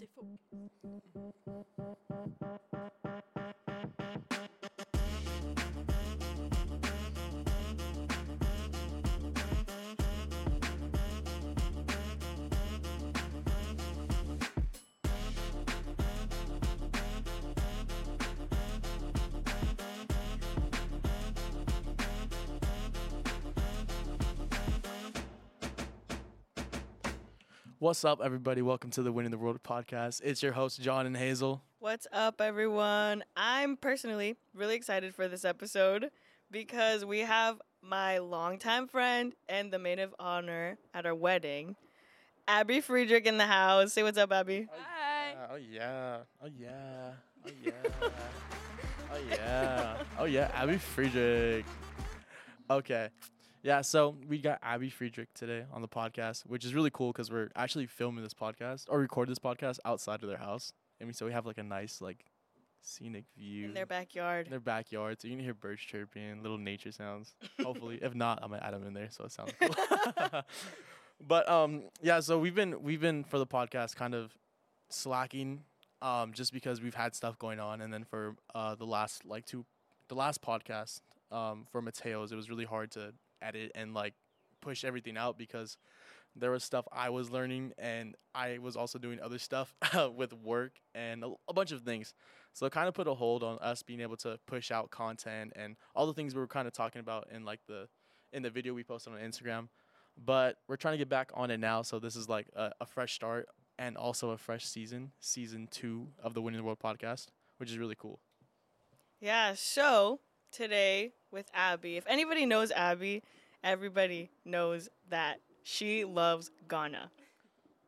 Stay focused. What's up, everybody? Welcome to the Winning the World podcast. It's your host, John and Hazel. What's up, everyone? I'm personally really excited for this episode because we have my longtime friend and the maid of honor at our wedding, Abbey Friedrich, in the house. Say what's up, Abbey. Hi. Oh yeah! Oh yeah! Oh yeah! oh yeah! Oh yeah! Abbey Friedrich. Okay, yeah. So we got Abbey Friedrich today on the podcast, which is really cool because we're actually filming this podcast or recording this podcast outside of their house. I mean, so we have like a nice like scenic view In their backyard. in their backyard, so you can hear birds chirping, little nature sounds. Hopefully, if not, I'm gonna add them in there so it sounds cool. but um, yeah. So we've been we've been for the podcast kind of slacking, um, just because we've had stuff going on, and then for uh the last like two, the last podcast um for Mateo's, it was really hard to edit and like push everything out because there was stuff I was learning and I was also doing other stuff with work and a, a bunch of things. So it kind of put a hold on us being able to push out content and all the things we were kind of talking about in like the in the video we posted on Instagram. But we're trying to get back on it now, so this is like a, a fresh start and also a fresh season, season two of the Winning the World podcast, which is really cool. Yeah, so today with Abbey, if anybody knows Abbey, everybody knows that she loves Ghana.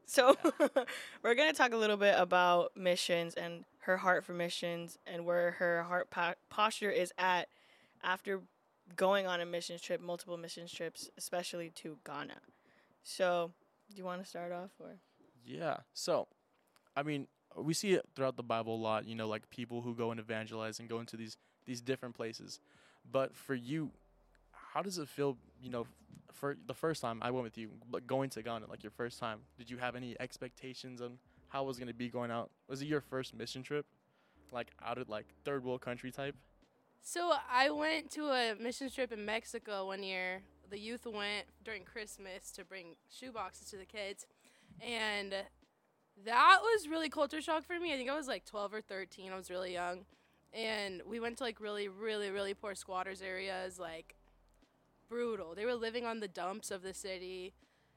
So we're going to talk a little bit about missions and her heart for missions and where her heart po- posture is at after going on a missions trip, multiple missions trips, especially to Ghana. So, do you want to start off or? Yeah. So, I mean, we see it throughout the Bible a lot. You know, like people who go and evangelize and go into these these different places. But for you, how does it feel? You know, for the first time I went with you, but going to Ghana, like your first time, did you have any expectations on how it was gonna be going out? Was it your first mission trip, like out of like third world country type? So I went to a mission trip in Mexico one year. The youth went during Christmas to bring shoe boxes to the kids, and that was really culture shock for me. I think I was like 12 or 13. I was really young, and we went to like really, really, really poor squatters areas, like brutal. They were living on the dumps of the city,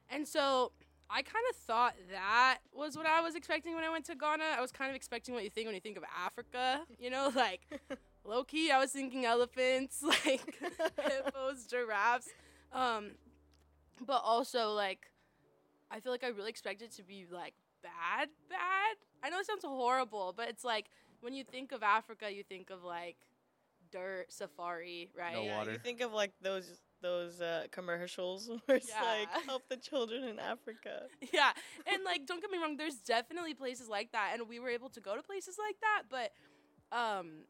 and so I kind of thought that was what I was expecting when I went to Ghana. I was kind of expecting what you think when you think of Africa, you know, like low key. I was thinking elephants, like hippos, giraffes, um, but also like I feel like I really expected to be like bad, bad. I know it sounds horrible, but it's like when you think of Africa, you think of like dirt, safari, right? No yeah, water. you think of like those those uh, commercials where it's like help the children in Africa. yeah and like don't get me wrong there's definitely places like that and we were able to go to places like that but um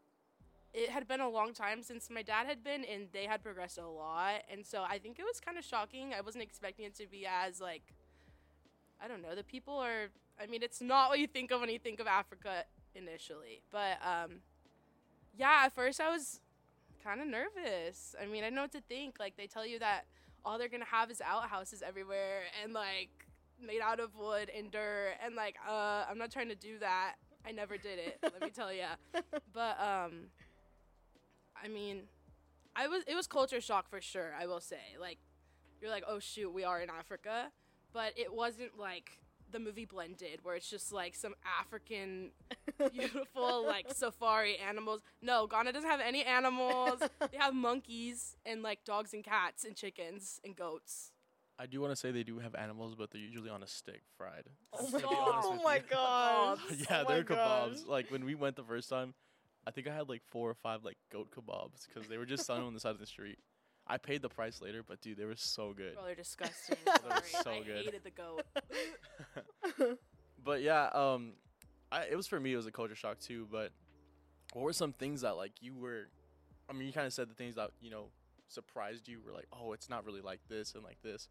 it had been a long time since my dad had been and they had progressed a lot and so i think it was kind of shocking i wasn't expecting it to be as like i don't know the people are i mean it's not what you think of when you think of africa initially but um yeah at first i was kind of nervous. I mean i know what to think like they tell you that all they're gonna have is outhouses everywhere and like made out of wood and dirt and like uh i'm not trying to do that. I never did it let me tell ya. But um i mean i was it was culture shock for sure i will say. Like you're like oh shoot we are in africa. But it wasn't like the movie blended where it's just like some african beautiful like safari animals no ghana doesn't have any animals they have monkeys and like dogs and cats and chickens and goats I do want to say they do have animals, but they're usually on a stick, fried. Oh my, gonna be honest oh my you. gosh. yeah, oh my they're gosh. kebabs. Like when we went the first time, I think I had like four or five like goat kebabs because they were just selling on the side of the street. I paid the price later, but dude, they were so good. Bro, they're disgusting. Sorry. was so I good. hated the goat. But yeah, um, I, it was for me. It was a culture shock too. But what were some things that like you were? I mean, you kind of said the things that you know surprised you. Were like, oh, it's not really like this and like this.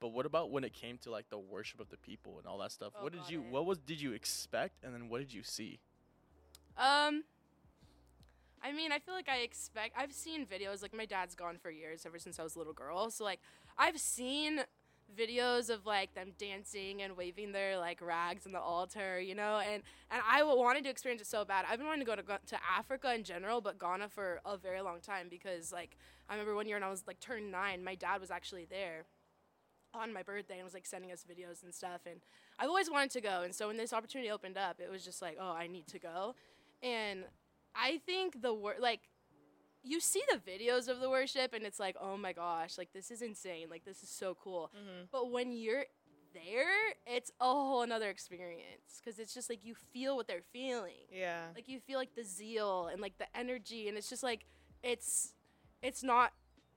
But what about when it came to like the worship of the people and all that stuff? Oh, what did you what was did you expect and then what did you see? Um, I mean, I feel like I expect. I've seen videos. Like my dad's gone for years, ever since I was a little girl. So like, I've seen videos of like them dancing and waving their like rags on the altar, you know. And and I wanted to experience it so bad. I've been wanting to go to to Africa in general, but Ghana for a very long time because like I remember one year when I was like turned nine, my dad was actually there on my birthday and was like sending us videos and stuff and I've always wanted to go and so when this opportunity opened up it was just like oh I need to go and I think the wor- like you see the videos of the worship and it's like oh my gosh like this is insane like this is so cool Mm-hmm. but when you're there it's a whole another experience because it's just like you feel what they're feeling Yeah. like you feel like the zeal and like the energy and it's just like it's it's not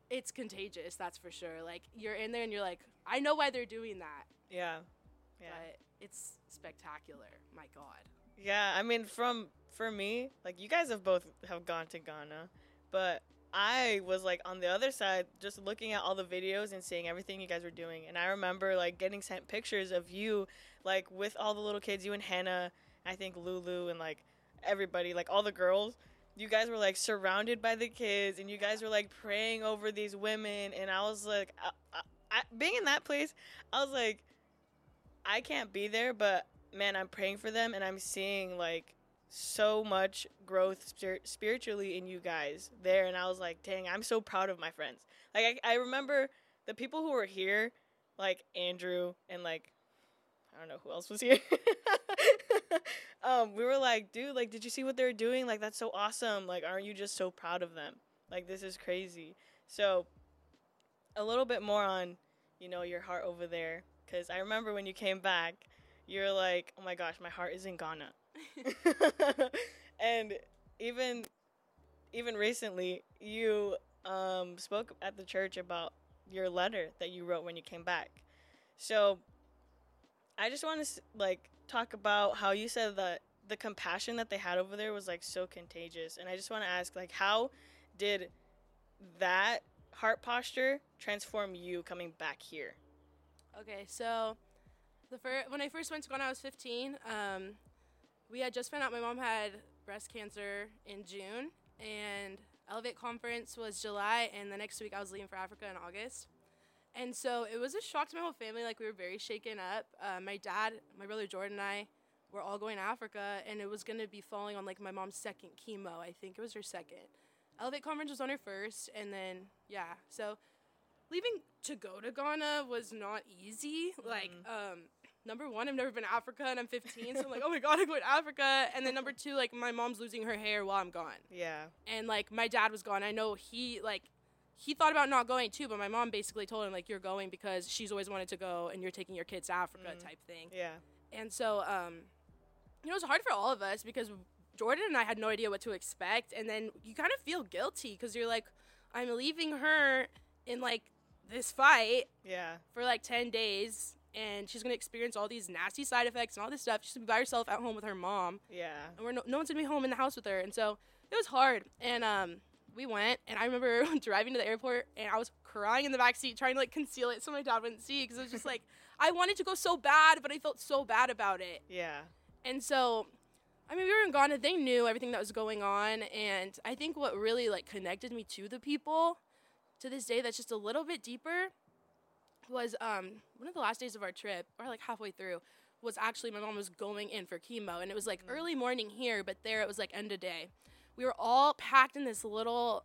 it's contagious that's for sure like you're in there and you're like i know why they're doing that Yeah. Yeah. but it's spectacular my god Yeah, I mean, from for me, like you guys have both have gone to Ghana, but I was like on the other side, just looking at all the videos and seeing everything you guys were doing, and I remember like getting sent pictures of you, like with all the little kids, you and Hannah, I think Lulu and like everybody, like all the girls. You guys were like surrounded by the kids, and you guys were like praying over these women, and I was like, I, I, I, being in that place, I was like, I can't be there, but man, I'm praying for them and I'm seeing like so much growth spir- spiritually in you guys there. And I was like, dang, I'm so proud of my friends. Like, I, I remember the people who were here, like Andrew and like, I don't know who else was here. um, we were like, dude, like, did you see what they're doing? Like, that's so awesome. Like, aren't you just so proud of them? Like, this is crazy. So, a little bit more on, you know, your heart over there. Because I remember when you came back, you're like, oh my gosh, my heart is in Ghana. and even even recently, you um, spoke at the church about your letter that you wrote when you came back. So I just want to like talk about how you said that the compassion that they had over there was like so contagious, and I just want to ask like how did that heart posture transform you coming back here? okay so the fir- when i first went to ghana i was 15 um, we had just found out my mom had breast cancer in june and elevate conference was july and the next week i was leaving for africa in august. And so it was a shock to my whole family like we were very shaken up. Uh, my dad my brother jordan and i were all going to africa and it was going to be falling on like my mom's second chemo i think it was her second. Elevate conference was on her first and then yeah so leaving to go to ghana was not easy like um number one i've never been to africa and i'm 15 so i'm like oh my god i'm going to africa and then number two like my mom's losing her hair while i'm gone Yeah. and like my dad was gone. I know he like he thought about not going too, but my mom basically told him like you're going because she's always wanted to go and you're taking your kids to Africa Mhm. type thing. Yeah. And so um you know, it was hard for all of us because Jordan and I had no idea what to expect and then you kind of feel guilty cuz you're like I'm leaving her in like this fight Yeah. for like 10 days and she's to experience all these nasty side effects and all this stuff. She's to be by herself at home with her mom Yeah. and we're no, no one's gonna be home in the house with her and so it was hard and um we went and i remember driving to the airport and i was crying in the back seat trying to like conceal it so my dad wouldn't see because it was just like i wanted to go so bad but i felt so bad about it Yeah. and so i mean we were in ghana they knew everything that was going on and i think what really like connected me to the people to this day that's just a little bit deeper was um one of the last days of our trip or like halfway through was actually my mom was going in for chemo and it was like early morning here but there it was like end of day. We were all packed in this little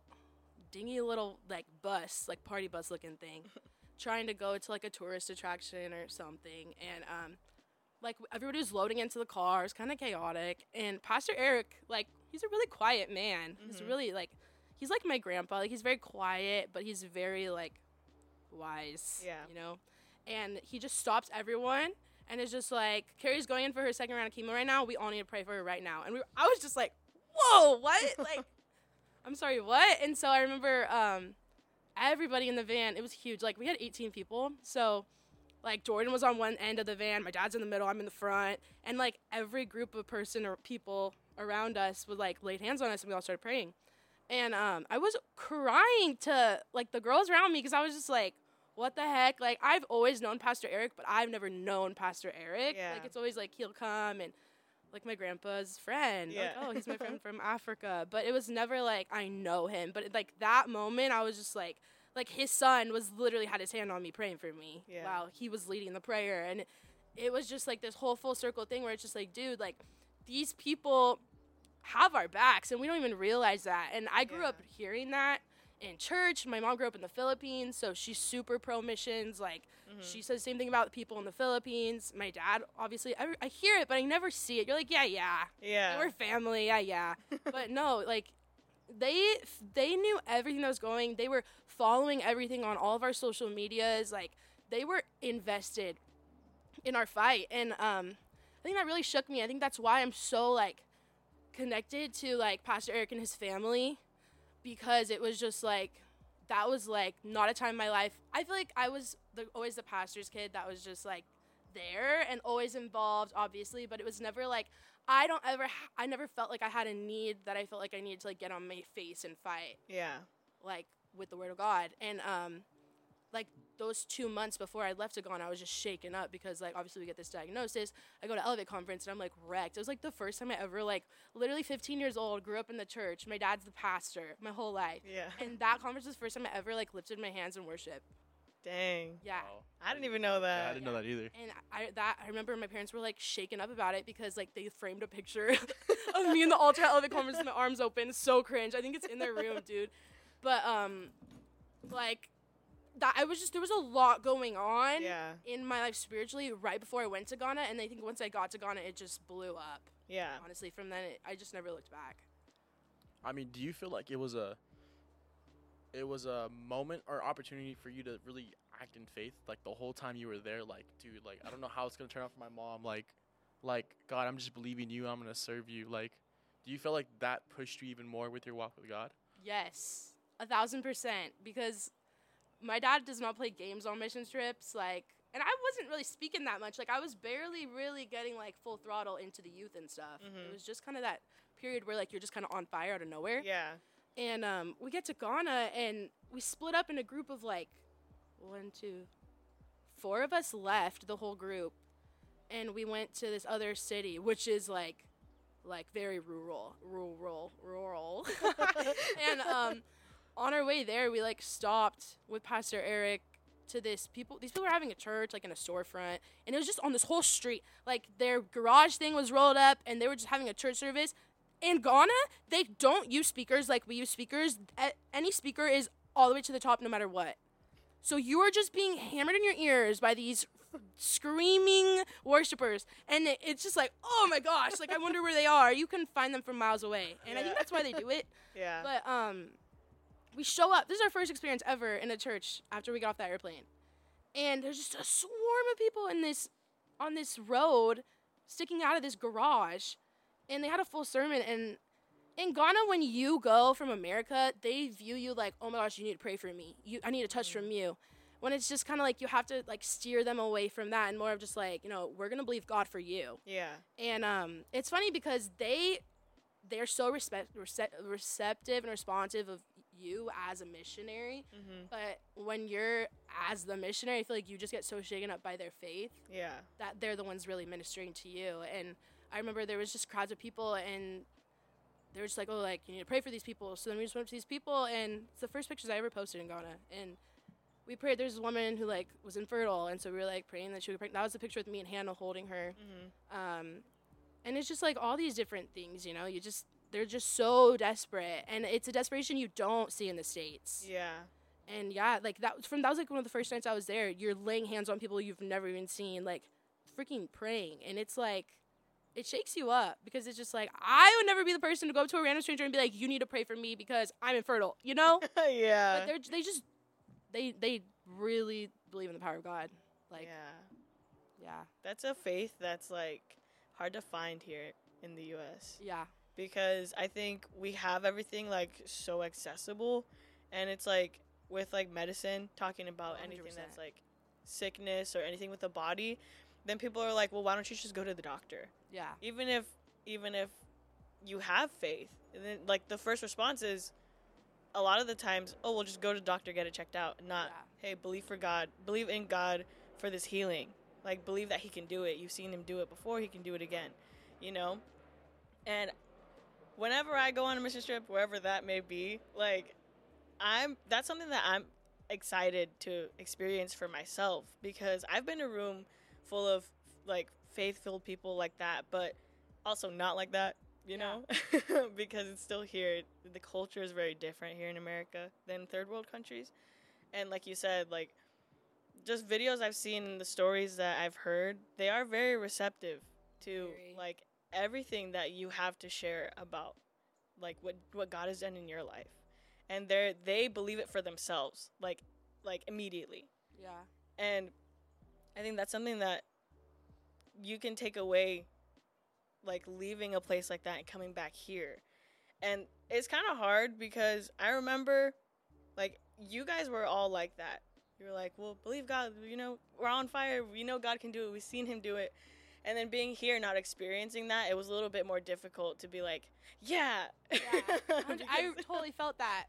dingy little like bus like party bus looking thing trying to go to like a tourist attraction or something and um like everybody was loading into the car. It was kind of chaotic and pastor eric like he's a really quiet man. He's Mhm. really like he's like my grandpa. Like he's very quiet but he's very like wise Yeah. you know? And he just stops everyone and is just like carrie's going in for her second round of chemo right now. We all need to pray for her right now. And we, i was just like whoa what? Like i'm sorry what? And so i remember um everybody in the van it was huge. Like we had 18 people. So like jordan was on one end of the van. My dad's in the middle. I'm in the front. And like every group of person or people around us would like laid hands on us and we all started praying. And um i was crying to like the girls around me because i was just like what the heck? Like I've always known Pastor Eric, but I've never known Pastor Eric. Yeah. Like it's always like he'll come and like my grandpa's friend. Like, Yeah. oh, he's my friend from Africa. But it was never like I know him. But like that moment, I was just like, like his son was literally had his hand on me praying for me Yeah. while he was leading the prayer, and it, it was just like this whole full circle thing where it's just like, dude, like these people have our backs, and we don't even realize that. And I grew Yeah. up hearing that in church. My mom grew up in the Philippines, so she's super pro missions. Like Mm-hmm. she says the same thing about the people in the Philippines. My dad, obviously, I, I hear it, but I never see it. You're like, yeah, yeah, Yeah. we're family, yeah, yeah. but no, like they they knew everything that was going. They were following everything on all of our social medias. Like they were invested in our fight, and um, I think that really shook me. I think that's why I'm so like connected to like Pastor Eric and his family because it was just like that was like not a time in my life. I feel like I was the, always the pastor's kid that was just like there and always involved, obviously, but it was never like I don't ever ha- I never felt like I had a need that I felt like I needed to like get on my face and fight yeah. like with the word of God. And um like those two months before I left to Ghana, I was just shaken up because like obviously we get this diagnosis. I go to Elevate conference and I'm like wrecked. It was like the first time I ever like literally 15 years old, grew up in the church. My dad's the pastor my whole life. Yeah. And that conference was the first time I ever like lifted my hands in worship. Dang. Yeah. Wow. I didn't even know Yeah, that. I didn't know that either. And I that I remember my parents were like shaken up about it because like they framed a picture of me in the altar at Elevate conference with my arms open. So cringe. I think it's in their room, dude. But um, like that I was just there was a lot going on Yeah. in my life spiritually right before I went to Ghana, and I think once I got to Ghana, it just blew up. Yeah. Honestly, from then it, I just never looked back. I mean, do you feel like it was a it was a moment or opportunity for you to really act in faith like the whole time you were there like dude like I don't know how it's going to turn out for my mom like like God I'm just believing you I'm going to serve you like do you feel like that pushed you even more with your walk with God? Yes, a thousand percent. Because my dad does not play games on mission trips. Like, and I wasn't really speaking that much. Like, I was barely really getting like full throttle into the youth and stuff. Mhm. It was just kind of that period where like you're just kind of on fire out of nowhere. Yeah. And um, we get to Ghana and we split up in a group of like one, two, four of us left the whole group, and we went to this other city, which is like, like very rural, rural, rural. and um, on our way there, we like stopped with Pastor Eric to this people. These people were having a church like in a storefront, and it was just on this whole street. Like their garage thing was rolled up, and they were just having a church service. In Ghana, they don't use speakers like we use speakers. Any speaker is all the way to the top, no matter what. So you are just being hammered in your ears by these screaming worshipers, and it- it's just like, oh my gosh! Like I wonder where they are. You can find them from miles away, and I think that's why they do it. Yeah. But um, we show up. This is our first experience ever in a church after we got off that airplane, and there's just a swarm of people in this on this road, sticking out of this garage, and they had a full sermon. And in Ghana, when you go from America, they view you like, oh my gosh, you need to pray for me. You, I need a touch from you. When it's just kind of like you have to like steer them away from that, and more of just like, you know, we're gonna believe God for you. yeah. And um, it's funny because they they're so respect, rece- receptive and responsive of you as a missionary. Mhm. But when you're as the missionary, I feel like you just get so shaken up by their faith Yeah. that they're the ones really ministering to you. And I remember there was just crowds of people and they were just like, oh, like, you need to pray for these people. So then we just went up to these people and it's the first pictures I ever posted in Ghana. And we prayed. There's a woman who like was infertile, and so we were like praying that she would. Pregnant. That was the picture with me and Hannah holding her. Mhm. Um, and it's just like all these different things, you know. You just they're just so desperate, and it's a desperation you don't see in the states. Yeah. And yeah, like that was from that was like one of the first nights I was there. You're laying hands on people you've never even seen, like freaking praying, and it's like it shakes you up because it's just like I would never be the person to go up to a random stranger and be like, "You need to pray for me because I'm infertile," you know. yeah. but they're they just they they really believe in the power of God. Like yeah. yeah, That's a faith that's like hard to find here in the US yeah, because I think we have everything like so accessible and it's like with like medicine talking about anything 100%. that's like sickness or anything with the body then people are like well why don't you just go to the doctor yeah, even if even if you have faith and then like the first response is a lot of the times oh we'll just go to the doctor get it checked out not hey, believe for God, believe in God for this healing. Like believe that He can do it. You've seen Him do it before. He can do it again. You know, and whenever I go on a mission trip, wherever that may be, like I'm that's something that I'm excited to experience for myself because I've been in a room full of like faith-filled people like that, but also not like that, you Yeah. know? because it's still here. The culture is very different here in America than third world countries. And like you said, like just videos I've seen and the stories that I've heard, they are very receptive to Very. like everything that you have to share about like what what God has done in your life. And they they believe it for themselves, like like immediately. Yeah. And I think that's something that you can take away like leaving a place like that and coming back here. And it's kind of hard because I remember like you guys were all like that. You were like, "Well, believe God, you know, we're on fire. We know God can do it. We've seen him do it." And then being here not experiencing that, it was a little bit more difficult to be like, "Yeah." Yeah. I totally felt that.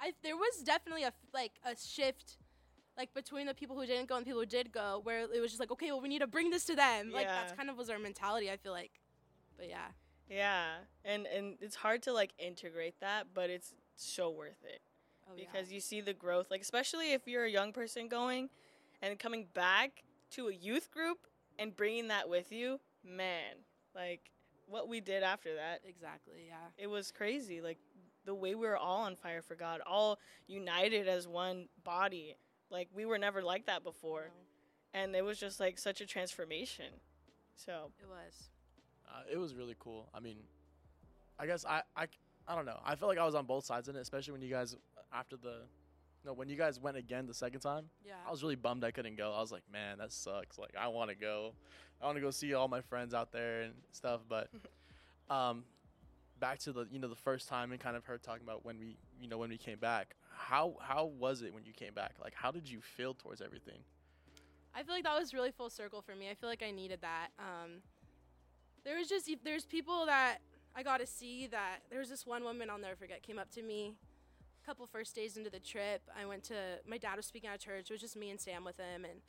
I there was definitely a like a shift like between the people who didn't go and people who did go where it was just like okay well we need to bring this to them like that's kind of was our mentality I feel like but yeah Yeah, and and it's hard to like integrate that, but it's so worth it oh, yeah. because you see the growth. Like especially if you're a young person going, and coming back to a youth group and bringing that with you, man, like what we did after that, exactly yeah it was crazy. Like the way we were all on fire for God, all united as one body. Like we were never like that before, No, and it was just like such a transformation. So it was Uh, it was really cool. I mean, I guess I, I, I don't know. I felt like I was on both sides in it, especially when you guys after the, no, when you guys went again the second time. yeah I was really bummed I couldn't go. I was like, man, that sucks. Like, I want to go. I want to go see all my friends out there and stuff. But, um, back to the you know the first time and kind of her talking about when we you know when we came back. How how was it when you came back? Like, how did you feel towards everything? I feel like that was really full circle for me. I feel like I needed that. Um, there was just there's people that I got to see that there was this one woman I'll never forget came up to me couple first days into the trip. I went to my dad was speaking at church. It was just me and Sam with him and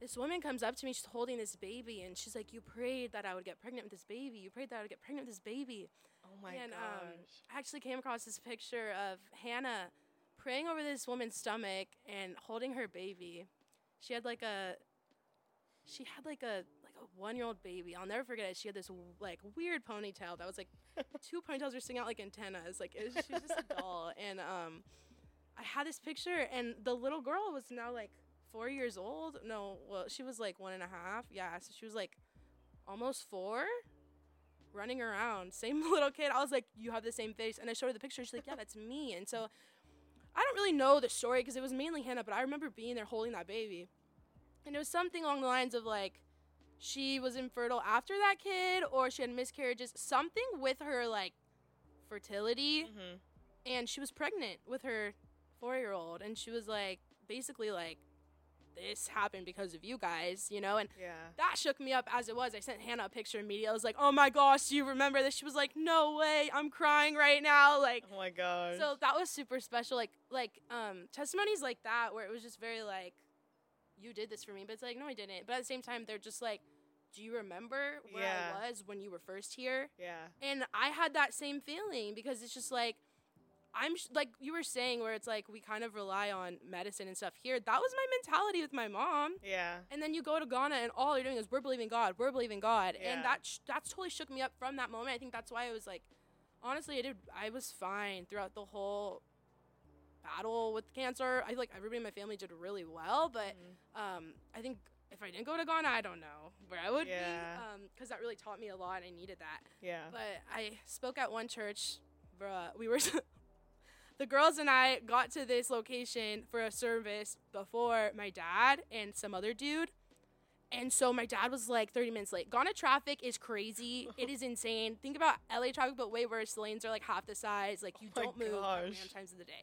this woman comes up to me, she's holding this baby, and she's like, You prayed that I would get pregnant with this baby. You prayed that I would get pregnant with this baby. oh my and gosh. um, I actually came across this picture of Hannah praying over this woman's stomach and holding her baby. She had like a, she had like a like a one year old baby. I'll never forget it. She had this like weird ponytail that was like two ponytails were sticking out like antennas. Like it was, she was just a doll. And um, I had this picture, and the little girl was now like four years old. No, well, she was like one and a half. Yeah, so she was like almost four running around. Same little kid. I was like, You have the same face. And I showed her the picture. She's like, Yeah, that's me. And so I don't really know the story because it was mainly Hannah, but I remember being there holding that baby. And it was something along the lines of like, she was infertile after that kid or she had miscarriages, something with her like fertility. Mhm. And she was pregnant with her four year old. And she was like, basically, like, this happened because of you guys, you know? And Yeah. that shook me up as it was. I sent Hannah a picture immediately. I was like, "Oh my gosh, do you remember this?" She was like, "No way, I'm crying right now." Like, Oh my gosh. so that was super special. Like, like um, testimonies like that, where it was just very like, "You did this for me," but it's like, "No, I didn't." But at the same time, they're just like, "Do you remember where Yeah. I was when you were first here?" yeah. And I had that same feeling because it's just like, I'm sh- like you were saying, where it's like we kind of rely on medicine and stuff here. That was my mentality with my mom. Yeah. And then you go to Ghana, and all you're doing is we're believing God, we're believing God, Yeah. and that sh- that's totally shook me up from that moment. I think that's why I was like, honestly, I did, I was fine throughout the whole battle with cancer. I feel like everybody in my family did really well, but Mhm. um, I think if I didn't go to Ghana, I don't know where I would Yeah. Um, be, because that really taught me a lot. and I needed that. Yeah. But I spoke at one church. Bruh, we were the girls and I got to this location for a service before my dad and some other dude. And so my dad was like 30 minutes late. Ghana traffic is crazy. it is insane. Think about LA traffic, but way worse. The lanes are like half the size. Like you Oh don't move at gosh. random times of the day.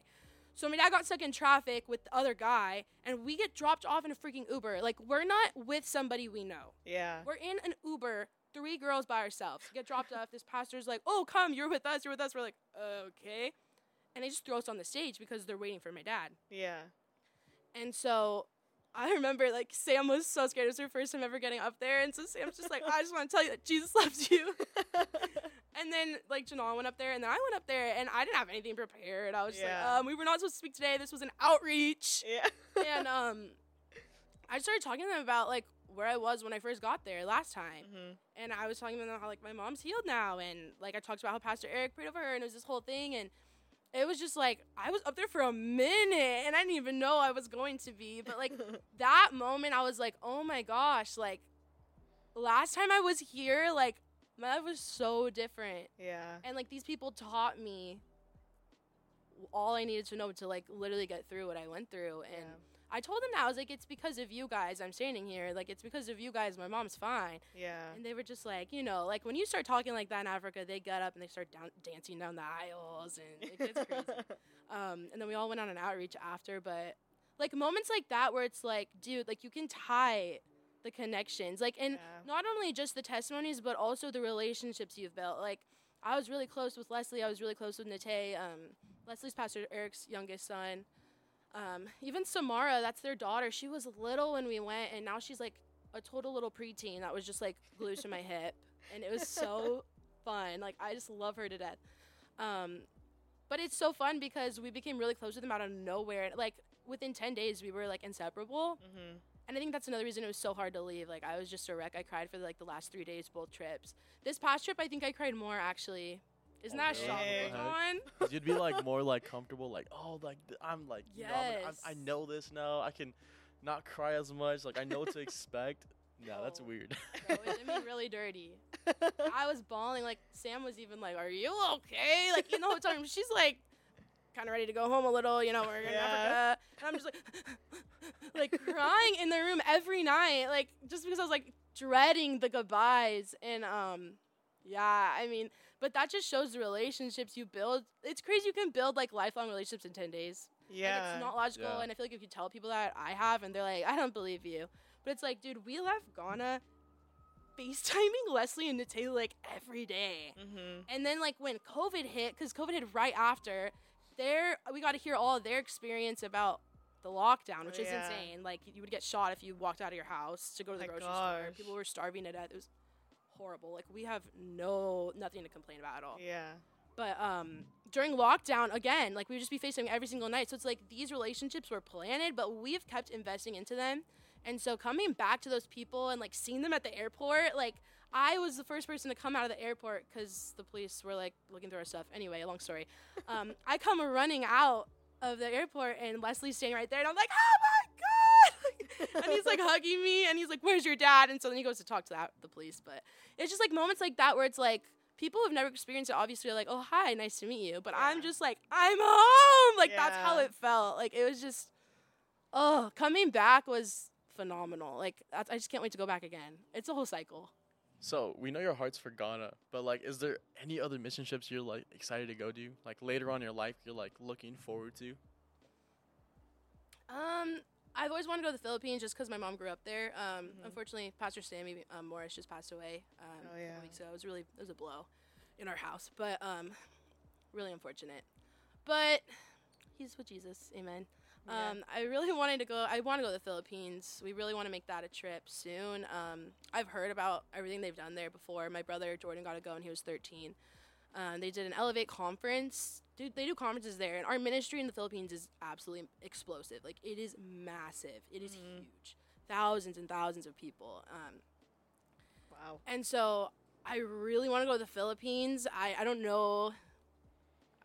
So my dad got stuck in traffic with the other guy, and we get dropped off in a freaking Uber. Like we're not with somebody we know. Yeah. We're in an Uber, three girls by ourselves. Get dropped off. This pastor's like, "Oh, come, you're with us. You're with us." We're like, "Okay," and they just throw us on the stage because they're waiting for my dad. Yeah. And so I remember like Sam was so scared. It was her first time ever getting up there. And so Sam's just like, I just want to tell you that Jesus loves you. and then like Janelle went up there and then I went up there and I didn't have anything prepared. I was just Yeah. like, um, we were not supposed to speak today. This was an outreach. yeah. and um I started talking to them about like where I was when I first got there last time. Mhm. And I was talking to them how like my mom's healed now and like I talked about how Pastor Eric prayed over her and it was this whole thing and it was just like I was up there for a minute and I didn't even know I was going to be. But like that moment I was like, oh my gosh, like last time I was here, like my life was so different. yeah. And like these people taught me all I needed to know to like literally get through what I went through. And Yeah. I told them that I was like, it's because of you guys. I'm standing here. Like it's because of you guys. My mom's fine. Yeah. And they were just like, you know, like when you start talking like that in Africa, they get up and they start down, dancing down the aisles, and it gets crazy. um, and then we all went on an outreach after, but like moments like that where it's like, dude, like you can tie the connections, like, and Yeah. not only just the testimonies, but also the relationships you've built. Like, I was really close with Leslie. I was really close with Nate. Um, Leslie's Pastor Eric's youngest son. Um, even Samara, that's their daughter. She was little when we went, and now she's like a total little preteen that was just like glued to my hip, and it was so fun. Like I just love her to death. Um, but it's so fun because we became really close with them out of nowhere. Like within ten days, we were like inseparable. Mhm. And I think that's another reason it was so hard to leave. Like I was just a wreck. I cried for like the last three days, both trips. This past trip, I think I cried more actually. Isn't Oh, that really? shocking, Hey. John? 'Cause you'd be like more like comfortable, like oh, like I'm like you know, I'm, I'm, I know this now. I can not cry as much. Like I know what to expect. Yeah, that's weird. Bro, it did me really dirty. I was bawling. Like Sam was even like, "Are you okay?" Like you know, whole time she's like, kind of ready to go home a little. You know, we're in Yeah. Africa, and I'm just like, like crying in the room every night, like just because I was like dreading the goodbyes. And um, yeah, I mean, but that just shows the relationships you build. It's crazy you can build like lifelong relationships in ten days. Like, yeah. it's not logical, Yeah. and I feel like if you tell people that I have, and they're like, I don't believe you. But it's like, dude, we left Ghana FaceTiming Leslie and Nate like every day. Mhm. And then like when COVID hit, because COVID hit right after, there we got to hear all of their experience about the lockdown, which Oh, is yeah. insane. Like you would get shot if you walked out of your house to go to the My grocery store. People were starving to death. It was horrible. Like we have no nothing to complain about at all. Yeah. But um, during lockdown, again, like we would just be facing every single night. So it's like these relationships were planted, but we've kept investing into them. And so coming back to those people and like seeing them at the airport, like I was the first person to come out of the airport because the police were like looking through our stuff. Anyway, long story. Um, I come running out of the airport and Leslie's standing right there, and I'm like, oh my god! and he's like hugging me, and he's like, "Where's your dad?" And so then he goes to talk to that, the police. But it's just like moments like that where it's like people who've never experienced it obviously are like, "Oh hi, nice to meet you," but I'm just like, "I'm home!" Like that's how it felt. Like it was just, oh, coming back was phenomenal. Like I just can't wait to go back again. It's a whole cycle. So we know your heart's for Ghana, but like, is there any other mission trips you're like excited to go to? Like later on in your life, you're like looking forward to? Um, I've always wanted to go to the Philippines just because my mom grew up there. Um, Mhm. unfortunately, Pastor Sammy um, Morris just passed away. Um, Oh, a yeah. couple weeks ago. It was really it was a blow in our house, but um, really unfortunate. But he's with Jesus. Amen. Yeah. Um, I really wanted to go. I want to go to the Philippines. We really want to make that a trip soon. Um, I've heard about everything they've done there before. My brother Jordan got to go, and he was 13. Um, they did an Elevate conference. Dude, they do conferences there, and our ministry in the Philippines is absolutely explosive. Like it is massive. It is Mhm. huge. Thousands and thousands of people. Um, wow. and so I really want to go to the Philippines. I, I don't know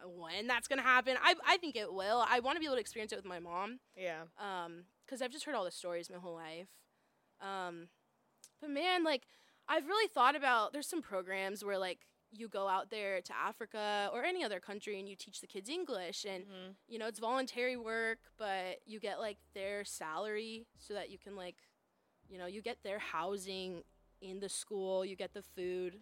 when that's gonna happen. I I think it will. I want to be able to experience it with my mom. Yeah. Um, because I've just heard all the stories my whole life. Um, but man, like I've really thought about. There's some programs where like you go out there to Africa or any other country and you teach the kids English and Mhm. you know it's voluntary work but you get like their salary so that you can like you know you get their housing in the school you get the food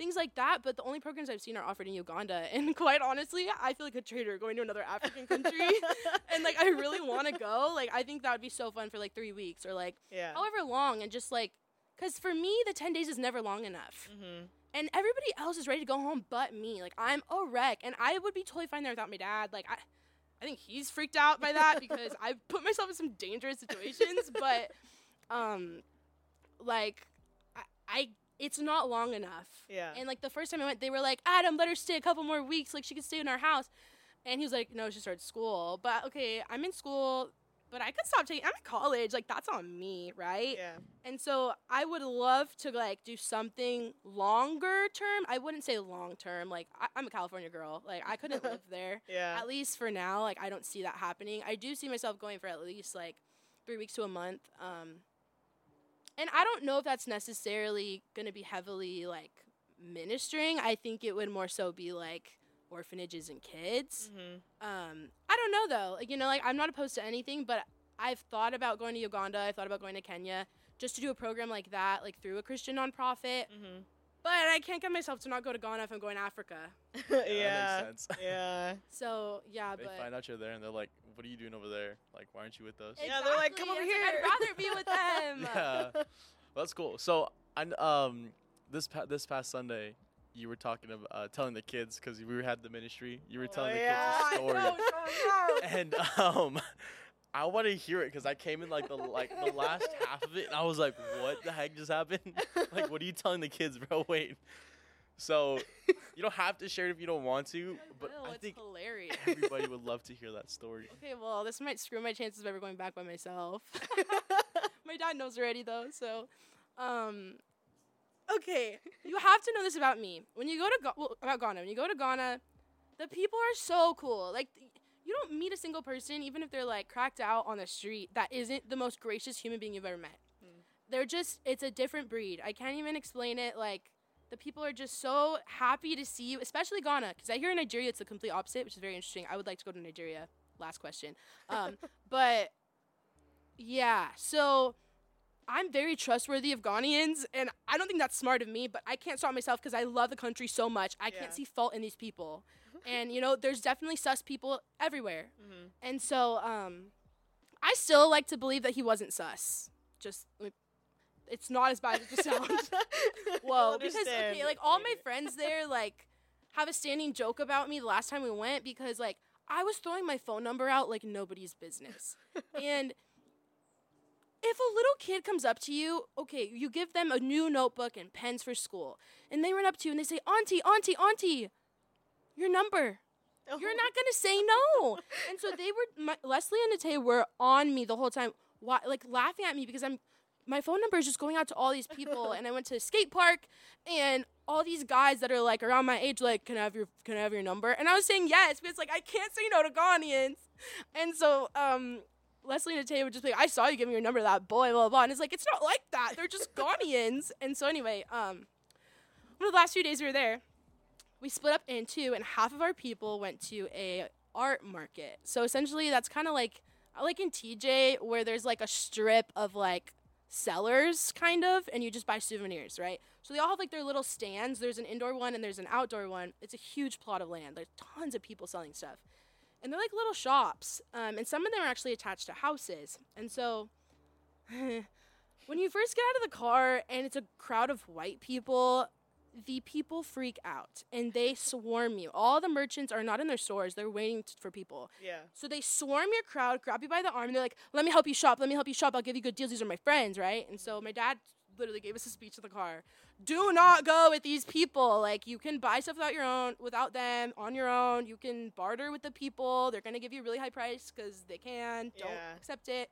things like that but the only programs i've seen are offered in uganda and quite honestly i feel like a traitor going to another african country and like i really want to go like i think that would be so fun for like three weeks or like yeah. however long and just like because for me the 10 days is never long enough Mhm. and everybody else is ready to go home but me. Like I'm a wreck, and I would be totally fine there without my dad. Like I, I think he's freaked out by that because I've put myself in some dangerous situations. But, um, like, I, I it's not long enough. Yeah. And like the first time I went, they were like, Adam, let her stay a couple more weeks. Like she could stay in our house. And he was like, no, she started school. But okay, I'm in school, but I could stop taking. I'm in college. Like that's on me, right? yeah. And so I would love to like do something longer term. I wouldn't say long term. Like I, I'm a California girl. Like I couldn't live there. Yeah. At least for now, like I don't see that happening. I do see myself going for at least like three weeks to a month. Um, and I don't know if that's necessarily going to be heavily like ministering. I think it would more so be like orphanages and kids. hmm Um, I don't know though. Like, you know, like I'm not opposed to anything, but I've thought about going to Uganda. I thought about going to Kenya just to do a program like that, like through a Christian nonprofit. hmm But I can't get myself to not go to Ghana if I'm going to Africa. yeah. that makes sense. yeah. So yeah, they but find out you're there and they're like, "What are you doing over there? Like, why aren't you with us?" Yeah, they're like, "Come over It's like, here." I'd rather be with them. yeah, well, that's cool. So, I kn- um, this pa- this past Sunday, you were talking about uh, telling the kids because we had the ministry. You were Oh, telling the yeah, kids I a story, No, no, no. and um, I want to hear it because I came in like the like the last half of it, and I was like, "What the heck just happened? like, what are you telling the kids, bro? Wait." So, you don't have to share it if you don't want to, but Will, I it's think hilarious. everybody would love to hear that story. Okay, well, this might screw my chances of ever going back by myself. my dad knows already though, so um okay, you have to know this about me. When you go to Ga- well, about Ghana, when you go to Ghana, the people are so cool. Like you don't meet a single person even if they're like cracked out on the street that isn't the most gracious human being you've ever met. Hmm. They're just it's a different breed. I can't even explain it like the people are just so happy to see you, especially Ghana, because I hear in Nigeria it's the complete opposite, which is very interesting. I would like to go to Nigeria. Last question. Um, but yeah, so I'm very trustworthy of Ghanaians, and I don't think that's smart of me, but I can't stop myself because I love the country so much. I Yeah. can't see fault in these people. and, you know, there's definitely sus people everywhere. hmm And so um, I still like to believe that he wasn't sus. Just, it's not as bad as it sounds. Whoa, because okay, like all my friends there like have a standing joke about me the last time we went because like I was throwing my phone number out like nobody's business. and if a little kid comes up to you, okay, you give them a new notebook and pens for school, and they run up to you and they say, "Auntie, auntie, auntie, your number." You're not gonna say no. and so they were my, Leslie and Nate were on me the whole time, why, like laughing at me because I'm my phone number is just going out to all these people, and I went to a skate park, and all these guys that are like around my age, like, can I have your can I have your number? And I was saying yes, because like I can't say no to Ghanaians, and so um. Leslie and Nate would just be like, I saw you give me your number to that boy, blah, blah, blah. And it's like, it's not like that. They're just Ghanaians. And so, anyway, um, one of the last few days we were there, we split up in two, and half of our people went to a art market. So essentially, that's kind of like like in TJ where there's like a strip of like sellers, kind of, and you just buy souvenirs, right? So they all have like their little stands. There's an indoor one and there's an outdoor one. It's a huge plot of land. There's tons of people selling stuff, and they're like little shops. Um, and some of them are actually attached to houses. And so. When you first get out of the car and it's a crowd of white people, the people freak out and they swarm you. All the merchants are not in their stores, they're waiting t- for people. Yeah. So they swarm your crowd, grab you by the arm, and they're like, let me help you shop, let me help you shop, I'll give you good deals, these are my friends, right? And so my dad literally gave us a speech in the car. Do not go with these people. Like you can buy stuff without your own without them on your own. You can barter with the people. They're gonna give you a really high price because they can. Don't Yeah. accept it.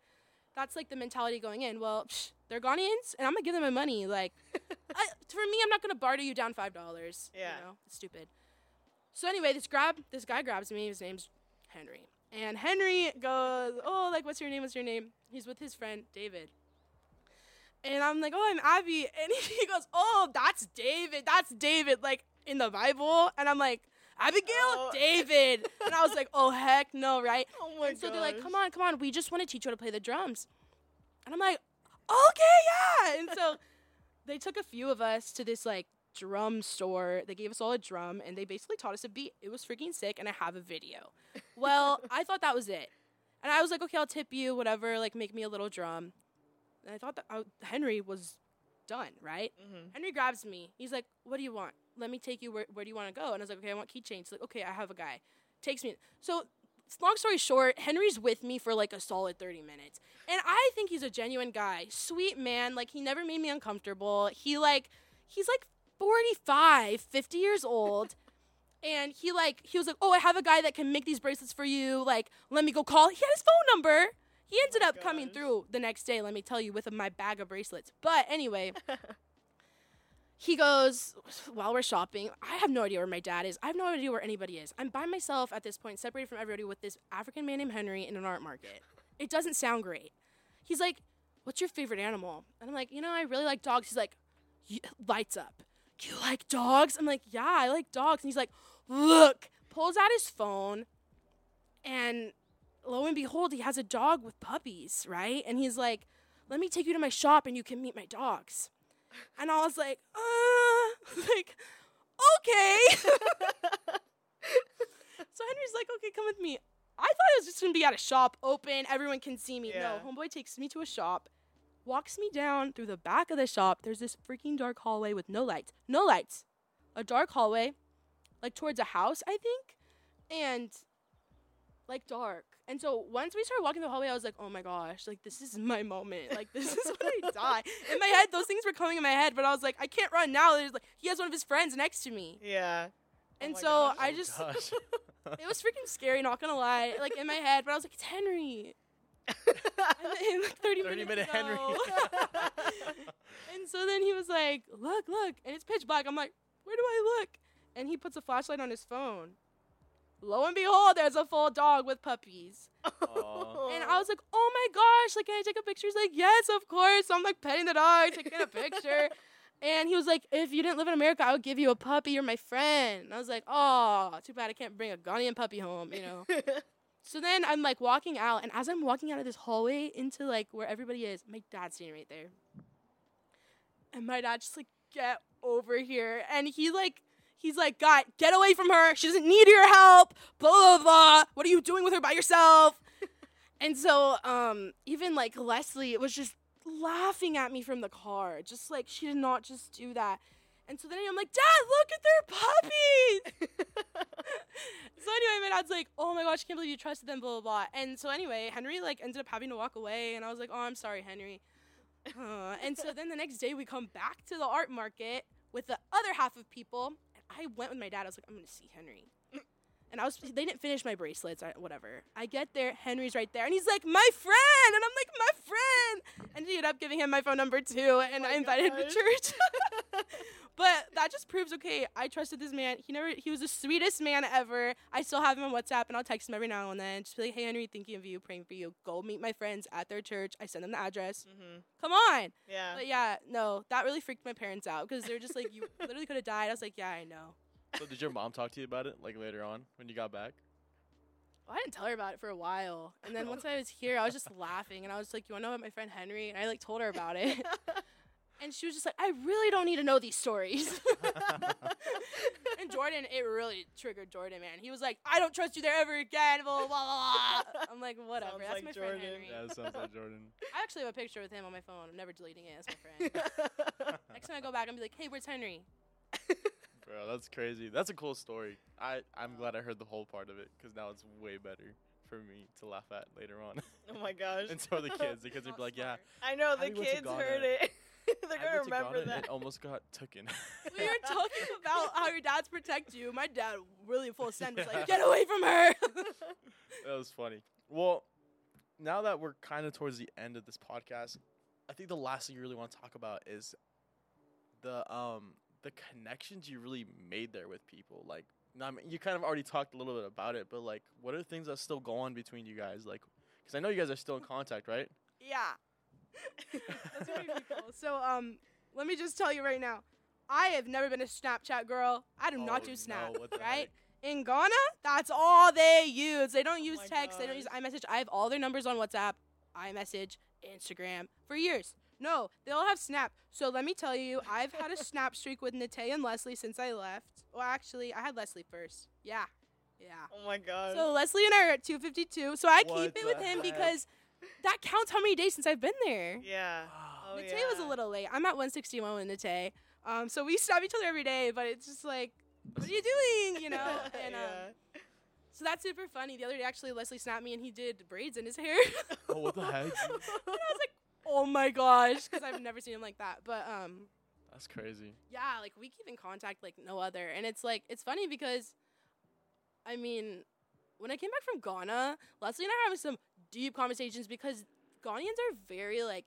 That's like the mentality going in. Well, psh, they're Ghanaians, and I'm gonna give them my money. Like, I, for me, I'm not gonna barter you down five dollars. Yeah. you know, it's stupid. So anyway, this grab, this guy grabs me. His name's Henry, and Henry goes, "Oh, like, what's your name? What's your name?" He's with his friend David. And I'm like, oh, I'm Abbey. And he goes, oh, that's David. That's David, like in the Bible. And I'm like, Abigail, Oh. David. and I was like, oh, heck no, right? Oh my and so they're like, come on, come on. We just want to teach you how to play the drums. And I'm like, okay, yeah. And so they took a few of us to this like drum store. They gave us all a drum and they basically taught us a beat. It was freaking sick. And I have a video. Well, I thought that was it. And I was like, okay, I'll tip you, whatever, like make me a little drum. And I thought that I, Henry was done, right? Mhm. Henry grabs me. He's like, "What do you want? Let me take you. Where, where do you want to go?" And I was like, "Okay, I want keychains." He's like, "Okay, I have a guy." Takes me. So long story short, Henry's with me for like a solid 30 minutes. And I think he's a genuine guy. Sweet man. Like, he never made me uncomfortable. He, like, he's like 45, 50 years old. And he like he was like, "Oh, I have a guy that can make these bracelets for you. Like, let me go call." He had his phone number. He oh ended my up coming through the next day, let me tell you, with my bag of bracelets. But anyway, he goes, while we're shopping, I have no idea where my dad is. I have no idea where anybody is. I'm by myself at this point, separated from everybody with this African man named Henry in an art market. It doesn't sound great. He's like, What's your favorite animal? And I'm like, You know, I really like dogs. He's like, "Y- Lights up. You like dogs? I'm like, Yeah, I like dogs. And he's like, Look, pulls out his phone, and lo and behold, he has a dog with puppies, right? And he's like, Let me take you to my shop and you can meet my dogs. And I was like, uh, like, okay. so Henry's like, okay, come with me. I thought it was just gonna be at a shop, open, everyone can see me. Yeah. No, homeboy takes me to a shop, walks me down through the back of the shop. There's this freaking dark hallway with no lights. No lights. A dark hallway, like towards a house, I think. And like dark. And so once we started walking the hallway, I was like, oh my gosh, like this is my moment. Like this is when I die. In my head, those things were coming in my head, but I was like, I can't run now. There's like he has one of his friends next to me. yeah. Oh and my so gosh. I Oh, just gosh. it was freaking scary, not gonna lie. Like in my head, but I was like, it's Henry. And then, like 30, 30 minutes minute Henry. ago. and so then he was like, look, look. And it's pitch black. I'm like, where do I look? And he puts a flashlight on his phone. Lo and behold, there's a full dog with puppies. Aw. And I was like, oh my gosh, like, can I take a picture? He's like, yes, of course. So I'm like petting the dog, taking a picture. and he was like, if you didn't live in America, I would give you a puppy. You're my friend. And I was like, oh, too bad I can't bring a Ghanaian puppy home, you know? so then I'm like walking out, and as I'm walking out of this hallway into like where everybody is, my dad's standing right there. And my dad just like, get over here. And he like, he's like, God, get away from her. She doesn't need your help. Blah, blah, blah. What are you doing with her by yourself? and so, um, even like Leslie was just laughing at me from the car. Just like, she did not just do that. And so then I'm like, Dad, look at their puppies. so anyway, my dad's like, oh my gosh, I can't believe you trusted them, blah, blah, blah. And so anyway, Henry like ended up having to walk away. And I was like, oh, I'm sorry, Henry. Uh, and so then the next day we come back to the art market with the other half of people. I went with my dad. I was like, I'm going to see Henry. And I was, they didn't finish my bracelets, or whatever. I get there, Henry's right there, and he's like, my friend, and I'm like, my friend, and he ended up giving him my phone number too, and my I invited him to church. but that just proves, okay, I trusted this man. He never, he was the sweetest man ever. I still have him on WhatsApp, and I'll text him every now and then, just be like, hey Henry, thinking of you, praying for you. Go meet my friends at their church. I send them the address. hmm Come on. Yeah. But yeah, no, that really freaked my parents out because they're just like, you literally could have died. I was like, yeah, I know. so did your mom talk to you about it like later on when you got back? Well, I didn't tell her about it for a while. And then once I was here, I was just laughing and I was like, You wanna know about my friend Henry? And I like told her about it. and she was just like, I really don't need to know these stories. and Jordan, it really triggered Jordan, man. He was like, I don't trust you there ever again. Blah, blah, blah, blah. I'm like, whatever. Sounds That's like my Jordan. friend Henry. Yeah, that sounds like Jordan. I actually have a picture with him on my phone. I'm never deleting it. That's my friend. Next time I go back, I'm be like, Hey, where's Henry? Bro, that's crazy. That's a cool story. I I'm glad I heard the whole part of it because now it's way better for me to laugh at later on. oh my gosh. and so are the kids The kids would be like, yeah. I know the Abbey went to kids heard it. They're gonna remember that. It almost got taken. We were talking about how your dads protect you. My dad, really full send, was like, "Get away from her." that was funny. Well, now that we're kind of towards the end of this podcast, I think the last thing you really want to talk about is the um the connections you really made there with people. Like, I mean, you kind of already talked a little bit about it, but like, what are the things that still go on between you guys? Like, because I know you guys are still in contact, right? yeah, that's cool. So, um, let me just tell you right now, I have never been a Snapchat girl. I do not Oh, do Snap. the right? heck? In Ghana, that's all they use. They don't use my text. They don't use iMessage. I have all their numbers on WhatsApp, iMessage, Instagram for years. No, they all have Snap. So let me tell you, I've had a Snap streak with Nate and Leslie since I left. Well, actually, I had Leslie first. Yeah, yeah. oh my god. So Leslie and I are at 252. So I What keep it with the him heck? because that counts how many days since I've been there. yeah. Oh, Nate yeah. was a little late. I'm at 161 with Nate. Um, so we stab each other every day, but it's just like, what are you doing? You know? And um, yeah. So that's super funny. The other day, actually, Leslie snapped me and he did braids in his hair. Oh, what the heck? and I was like, oh my gosh, because I've never seen him like that. But um, That's crazy. yeah, like we keep in contact like no other, and it's like it's funny because, I mean, when I came back from Ghana, Leslie and I are having some deep conversations because Ghanaians are very like,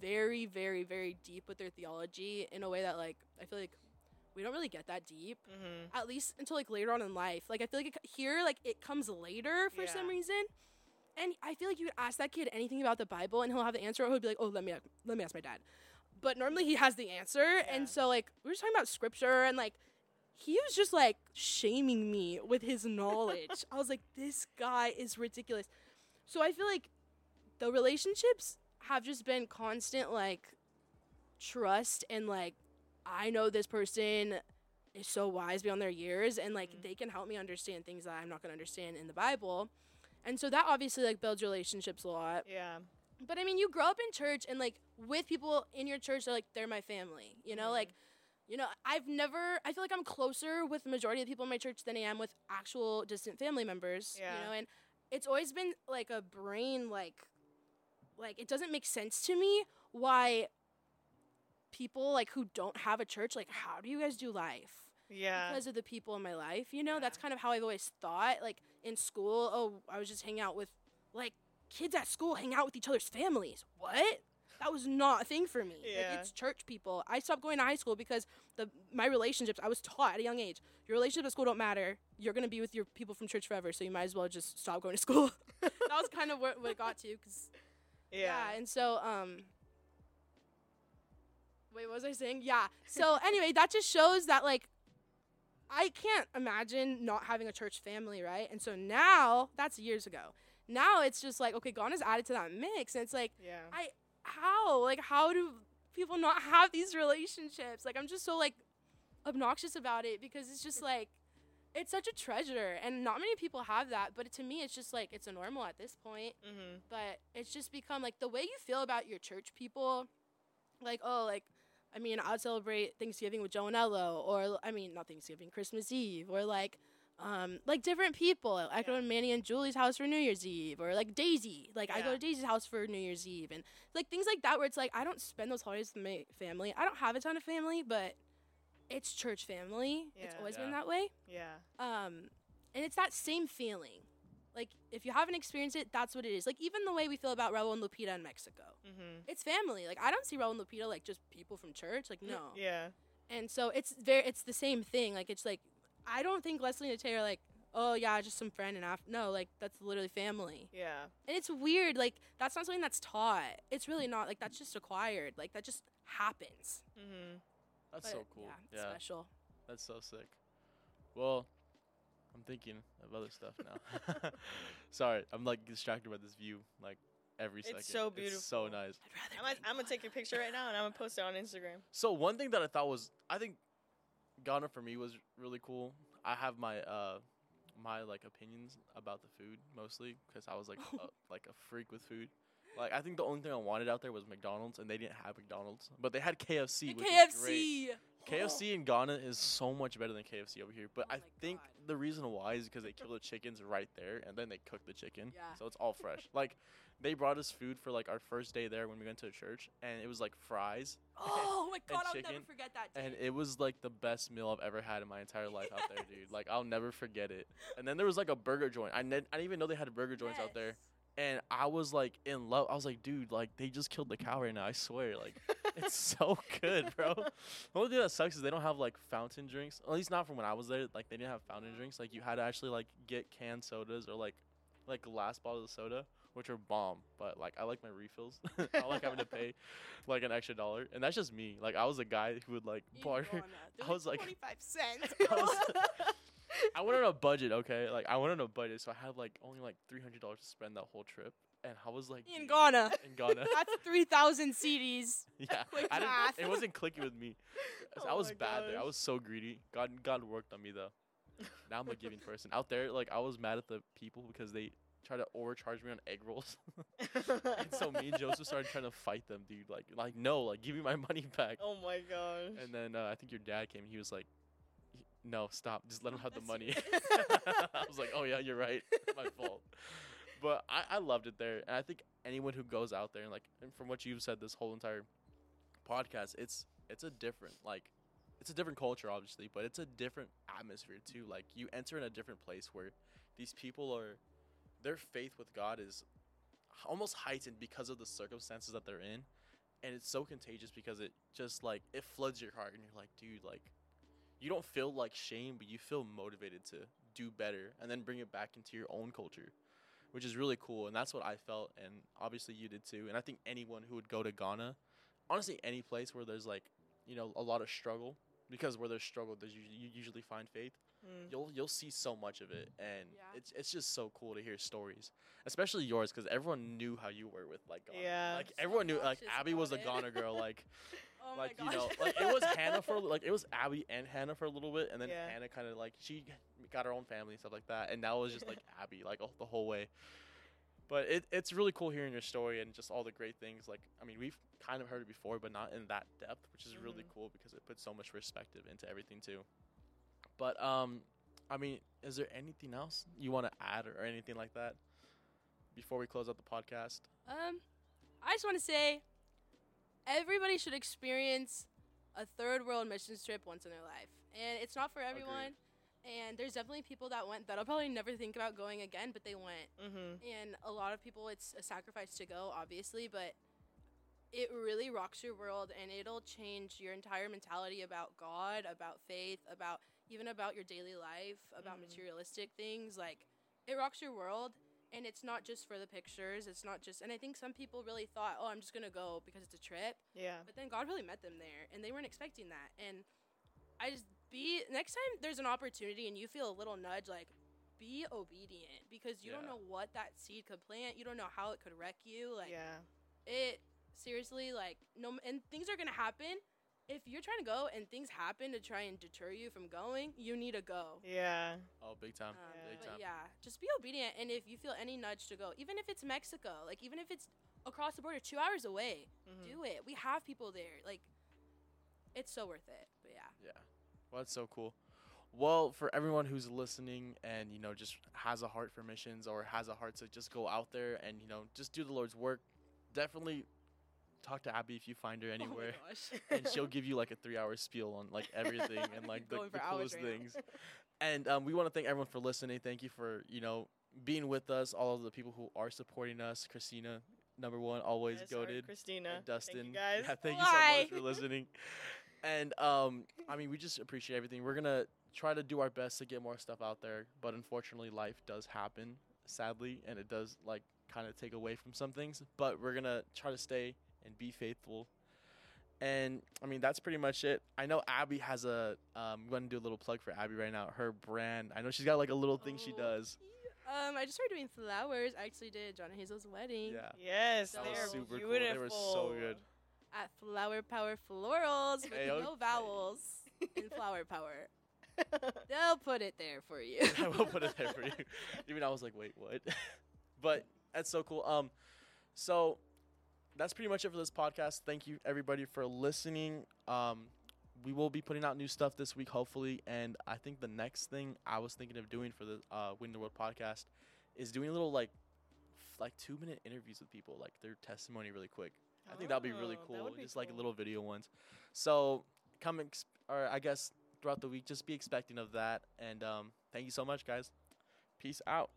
very, very, very deep with their theology in a way that like I feel like we don't really get that deep Mm-hmm. at least until like later on in life. Like I feel like it, here, like it comes later for some reason. And I feel like you would ask that kid anything about the Bible, and he'll have the answer. Or he'll be like, "Oh, let me let me ask my dad." But normally he has the answer, Yeah. and so like we were talking about scripture, and like he was just like shaming me with his knowledge. I was like, "This guy is ridiculous." So I feel like the relationships have just been constant, like trust and like I know this person is so wise beyond their years and like Mhm. they can help me understand things that I'm not going to understand in the Bible. And so that obviously like builds relationships a lot. Yeah. But I mean, you grow up in church and like with people in your church, they're like they're my family. You know, Mhm. like you know, I've never I feel like I'm closer with the majority of the people in my church than I am with actual distant family members. Yeah. You know, and it's always been like a brain like like it doesn't make sense to me why people like who don't have a church like how do you guys do life? Yeah. because of the people in my life. You know, Yeah. that's kind of how I've always thought. Like in school, oh, I was just hanging out with like kids at school hang out with each other's families. What? That was not a thing for me. Yeah. Like it's church people. I stopped going to high school because the my relationships I was taught at a young age. Your relationships at school don't matter. You're gonna be with your people from church forever, so you might as well just stop going to school. that was kind of what, what it got to, because yeah. yeah. and so um Wait, what was I saying? Yeah. So anyway, that just shows that like I can't imagine not having a church family, right? And so now, that's years ago. Now it's just like, okay, Ghana's added to that mix and it's like, Yeah. I how? Like how do people not have these relationships? Like I'm just so like obnoxious about it because it's just like it's such a treasure and not many people have that, but to me it's just like it's a normal at this point mm-hmm. but it's just become like the way you feel about your church people like oh like i mean i'd celebrate thanksgiving with joe and Ello, or i mean not thanksgiving christmas eve or like um like different people i go to manny and julie's house for new year's eve or like daisy like i go to daisy's house for new year's eve and like things like that where it's like i don't spend those holidays with my family i don't have a ton of family but it's church family it's always Yeah. been that way Yeah. um, and it's that same feeling. Like if you haven't experienced it, that's what it is. Like even the way we feel about Raul and Lupita in Mexico, Mm-hmm. it's family. Like I don't see Raul and Lupita like just people from church. Like no. Yeah. And so it's very, it's the same thing. Like it's like I don't think Leslie and Tay are like, oh yeah, just some friend and after. No, like that's literally family. Yeah. And it's weird. Like that's not something that's taught. It's really not. Like that's just acquired. Like that just happens. Mm-hmm. That's But, so cool. Yeah, it's Yeah, special. that's so sick. Well, I'm thinking of other stuff now. Sorry, I'm like distracted by this view like every It's second. so so beautiful. So nice. I'd rather. I'm, be gonna- in I'm gonna take your picture right now and I'm gonna post it on Instagram. So one thing that I thought was, I think Ghana for me was really cool. I have my uh my like opinions about the food mostly because I was like a, like a freak with food. Like I think the only thing I wanted out there was McDonald's, and they didn't have McDonald's, but they had KFC, The which great. KFC. KFC in Ghana is so much better than KFC over here. But Oh I think God. the reason why is because they kill the chickens right there and then they cook the chicken. Yeah. So it's all fresh. like they brought us food for like our first day there when we went to a church and it was like fries Oh my god, I'll never forget that. Day. and it was like the best meal I've ever had in my entire life out there, dude. Like I'll never forget it. And then there was like a burger joint. I, ne- I didn't even know they had burger joints out there. And I was like in love. I was like, dude, like they just killed the cow right now. I swear, like it's so good, bro. The only thing that sucks is they don't have like fountain drinks. At least not from when I was there. Like they didn't have fountain drinks. Like you had to actually like get canned sodas or like like glass bottles of soda, which are bomb. But like I like my refills. I don't like having to pay like an extra dollar, and that's just me. Like I was a guy who would like barter. I was like- 25 cents. I was- I went on a budget, okay? Like I went on a budget, so I had like only like three hundred dollars to spend that whole trip, and I was like in Ghana. in Ghana. That's 3,000 cedis. yeah, Quick I didn't, math. it wasn't clicking with me. So I Oh was my bad there. I was so greedy. God, God worked on me though. Now I'm a giving person. Out there, like I was mad at the people because they tried to overcharge me on egg rolls, and so me and Joseph started trying to fight them, dude. Like, like no, like give me my money back. oh my gosh. And then uh, I think your dad came. He was like, no, stop. Just let him have the money. I was like, oh yeah, you're right. My fault. But I, I loved it there, and I think anyone who goes out there and like, and from what you've said this whole entire podcast, it's it's a different like, it's a different culture obviously, but it's a different atmosphere too. Like you enter in a different place where these people are, their faith with God is almost heightened because of the circumstances that they're in, and it's so contagious because it just like it floods your heart, and you're like, dude, like you don't feel like shame, but you feel motivated to do better and then bring it back into your own culture, which is really cool. And that's what I felt, and obviously you did too. And I think anyone who would go to Ghana, honestly, any place where there's like, you know, a lot of struggle, because where there's struggle, there's you usually find faith. Mm. You'll you'll see so much of it, and Yeah. it's it's just so cool to hear stories, especially yours, because everyone knew how you were with like Ghana. Yeah. like everyone knew. Like Abbey was a about it. Ghana girl, like Oh like you know, like it was Hannah for like it was Abbey and Hannah for a little bit, and then Yeah. Hannah kind of like she got her own family and stuff like that, and now it was just like Abbey like oh, the whole way. But it, it's really cool hearing your story and just all the great things. Like I mean, we've kind of heard it before, but not in that depth, which is really Mhm. cool because it puts so much perspective into everything too. But um, I mean, is there anything else you want to add or anything like that before we close out the podcast? Um, I just want to say, everybody should experience a third world missions trip once in their life, and it's not for everyone. And there's definitely people that went that'll probably never think about going again, but they went. Mm-hmm. And a lot of people, it's a sacrifice to go, obviously, but it really rocks your world, and it'll change your entire mentality about God, about faith, about even about your daily life, about Mhm. materialistic things. Like, it rocks your world, and it's not just for the pictures. It's not just, and I think some people really thought, oh, I'm just gonna go because it's a trip, Yeah. but then God really met them there, and they weren't expecting that. And I just be next time there's an opportunity and you feel a little nudge, like be obedient because you don't know what that seed could plant. You don't know how it could wreck you. Like yeah. it seriously, like no, and things are gonna happen. If you're trying to go and things happen to try and deter you from going, you need to go. Yeah. Oh, big time, Um, Yeah. big time. yeah, just be obedient. And if you feel any nudge to go, even if it's Mexico, like even if it's across the border, two hours away, Mhm. do it. We have people there. Like, it's so worth it. But yeah. Yeah. Well, that's so cool. Well, for everyone who's listening and, you know, just has a heart for missions or has a heart to just go out there and, you know, just do the Lord's work, definitely talk to Abbey if you find her anywhere. Oh my gosh. and she'll give you like a three hour spiel on like everything and like the, the coolest right now. things. And um, we want to thank everyone for listening. Thank you for, you know, being with us, all of the people who are supporting us. Christina, number one, always Yes, goaded. Christina. Dustin. Thank you guys. Yeah, thank you so much for listening. And um, I mean, we just appreciate everything. We're gonna try to do our best to get more stuff out there, but unfortunately, life does happen, sadly, and it does like kind of take away from some things. But we're gonna try to stay and be faithful. And I mean, that's pretty much it. I know Abbey has a. Um, I'm gonna do a little plug for Abbey right now. Her brand. I know she's got like a little thing she Oh, does. Um, I just started doing flowers. I actually did John and Hazel's wedding Yeah. Yes, That they was are super beautiful. cool. They were so good. at Flower Power Florals with Hey, no vowels in Flower Power. They'll put it there for you. I will put it there for you. Even I was like, wait, what? but that's so cool. Um, so that's pretty much it for this podcast. Thank you everybody for listening. Um, we will be putting out new stuff this week, hopefully. And I think the next thing I was thinking of doing for the uh, Win the World podcast is doing a little like, f- like two minute interviews with people, like their testimony really quick. I think that'd be really Oh, cool, be just like cool. little video ones. So come, ex- or I guess throughout the week, just be expecting of that. And um, thank you so much, guys. Peace out.